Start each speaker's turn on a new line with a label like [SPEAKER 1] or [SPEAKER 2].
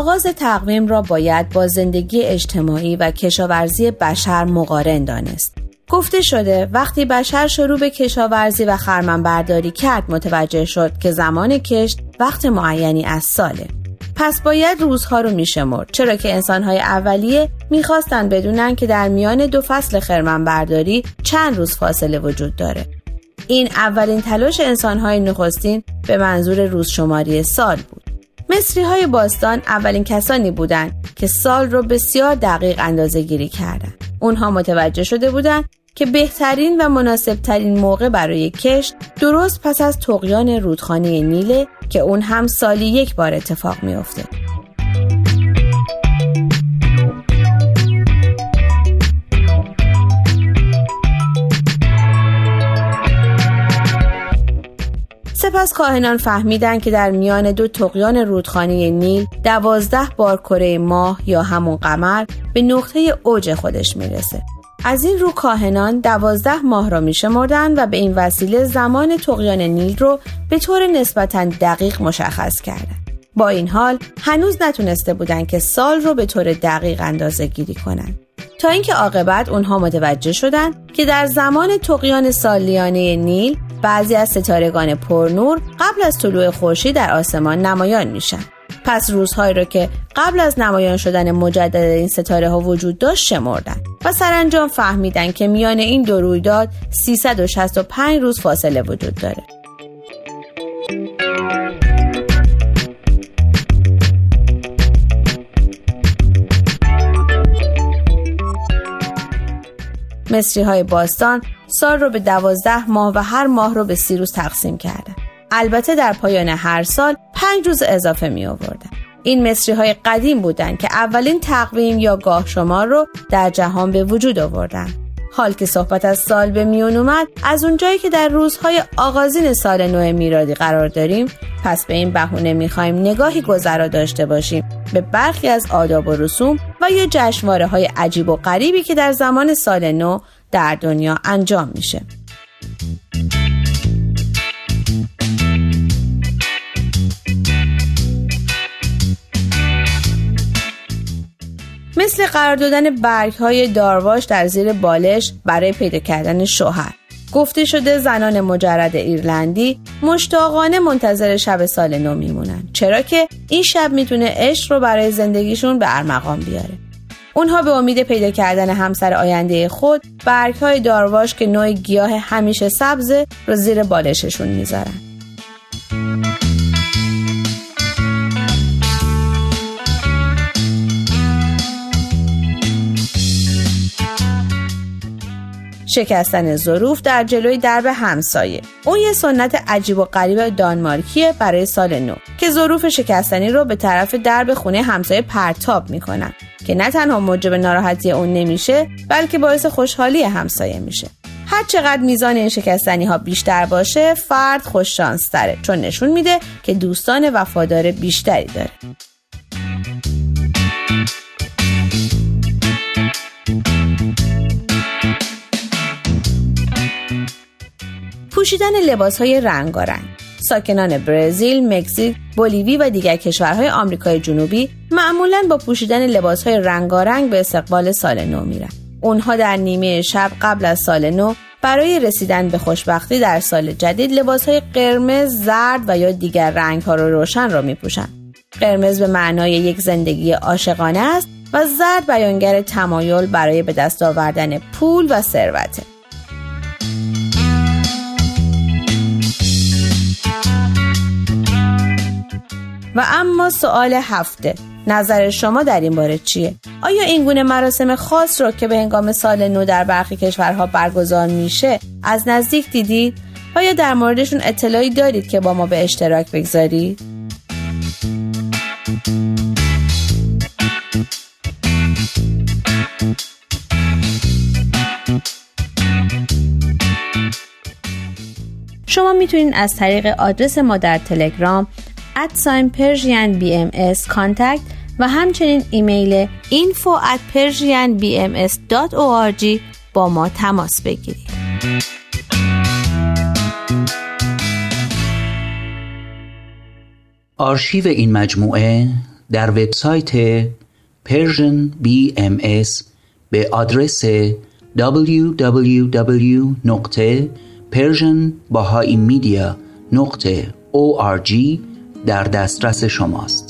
[SPEAKER 1] آغاز تقویم را باید با زندگی اجتماعی و کشاورزی بشر مقارن دانست. گفته شده وقتی بشر شروع به کشاورزی و خرمنبرداری کرد متوجه شد که زمان کشت وقت معینی از ساله. پس باید روزها رو میشمرد چرا که انسانهای اولیه می‌خواستند بدونن که در میان دو فصل خرمنبرداری چند روز فاصله وجود داره. این اولین تلاش انسانهای نخستین به منظور روزشماری سال بود. مصری های باستان اولین کسانی بودند که سال رو بسیار دقیق اندازه گیری کردند. اونها متوجه شده بودند که بهترین و مناسبترین موقع برای کشت درست پس از تقیان رودخانه نیله که اون هم سالی یک بار اتفاق میافته. سپس کاهنان فهمیدن که در میان دو تقیان رودخانه نیل دوازده بار کره ماه یا همون قمر به نقطه اوج خودش می‌رسه. از این رو کاهنان دوازده ماه را میشمردند و به این وسیله زمان تقیان نیل رو به طور نسبتا دقیق مشخص کردند. با این حال هنوز نتونسته بودند که سال رو به طور دقیق اندازه گیری کنند. تا اینکه عاقبت اونها متوجه شدند که در زمان تقیان سالیانه نیل بعضی از ستارگان پرنور قبل از طلوع خورشید در آسمان نمایان میشن. پس روزهایی را که قبل از نمایان شدن مجدد این ستاره ها وجود داشت شمردن و سرانجام فهمیدن که میان این دو رویداد 365 روز فاصله وجود داره. مصری های باستان سال رو به دوازده ماه و هر ماه رو به سی روز تقسیم کردن. البته در پایان هر سال پنج روز اضافه می آوردن. این مصری های قدیم بودند که اولین تقویم یا گاه شمار رو در جهان به وجود آوردن. حال که صحبت از سال به میون اومد از اونجایی که در روزهای آغازین سال نو میرادی قرار داریم پس به این بهونه می‌خوایم نگاهی گذرا داشته باشیم به برخی از آداب و رسوم و یا جشنواره های عجیب و غریبی که در زمان سال نو در دنیا انجام میشه. مثل قرار دادن برگ های دارواش در زیر بالش برای پیدا کردن شوهر. گفته شده زنان مجرد ایرلندی مشتاقانه منتظر شب سال نو میمونن. چرا که این شب می‌تونه عشق رو برای زندگیشون به ارمغان بیاره. اونها به امید پیدا کردن همسر آینده خود برگ های دارواش که نوع گیاه همیشه سبز رو زیر بالششون می‌ذارن. شکستن ظروف در جلوی درب همسایه. اون یه سنت عجیب و غریب دانمارکیه برای سال نو که ظروف شکستنی رو به طرف درب خونه همسایه پرتاب می‌کنن. که نه تنها موجب ناراحتی اون نمیشه بلکه باعث خوشحالی همسایه میشه. هر چقدر میزان این شکستنی ها بیشتر باشه فرد خوش تره چون نشون میده که دوستان وفادار بیشتری داره. پوشیدن لباس های رنگارنگ. ساکنان برزیل، مکزیک، بولیوی و دیگر کشورهای آمریکای جنوبی معمولا با پوشیدن لباس های رنگارنگ به استقبال سال نو میرن. اونها در نیمه شب قبل از سال نو برای رسیدن به خوشبختی در سال جدید لباس های قرمز، زرد و یا دیگر رنگ ها رو روشن را می پوشن. قرمز به معنای یک زندگی عاشقانه است و زرد بیانگر تمایل برای به دست آوردن پول و ثروته. و اما سوال هفته نظر شما در این باره چیه؟ آیا این گونه مراسم خاص رو که به هنگام سال نو در برخی کشورها برگزار میشه از نزدیک دیدید؟ آیا در موردشون اطلاعی دارید که با ما به اشتراک بگذارید؟ شما می‌تونید از طریق آدرس ما در تلگرام ادساین پرژین بی ام کانتکت و همچنین ایمیل info at با ما تماس بگیرید.
[SPEAKER 2] آرشیو این مجموعه در وبسایت Persian BMS به آدرس www.persianbahaimedia.org در دسترس شماست.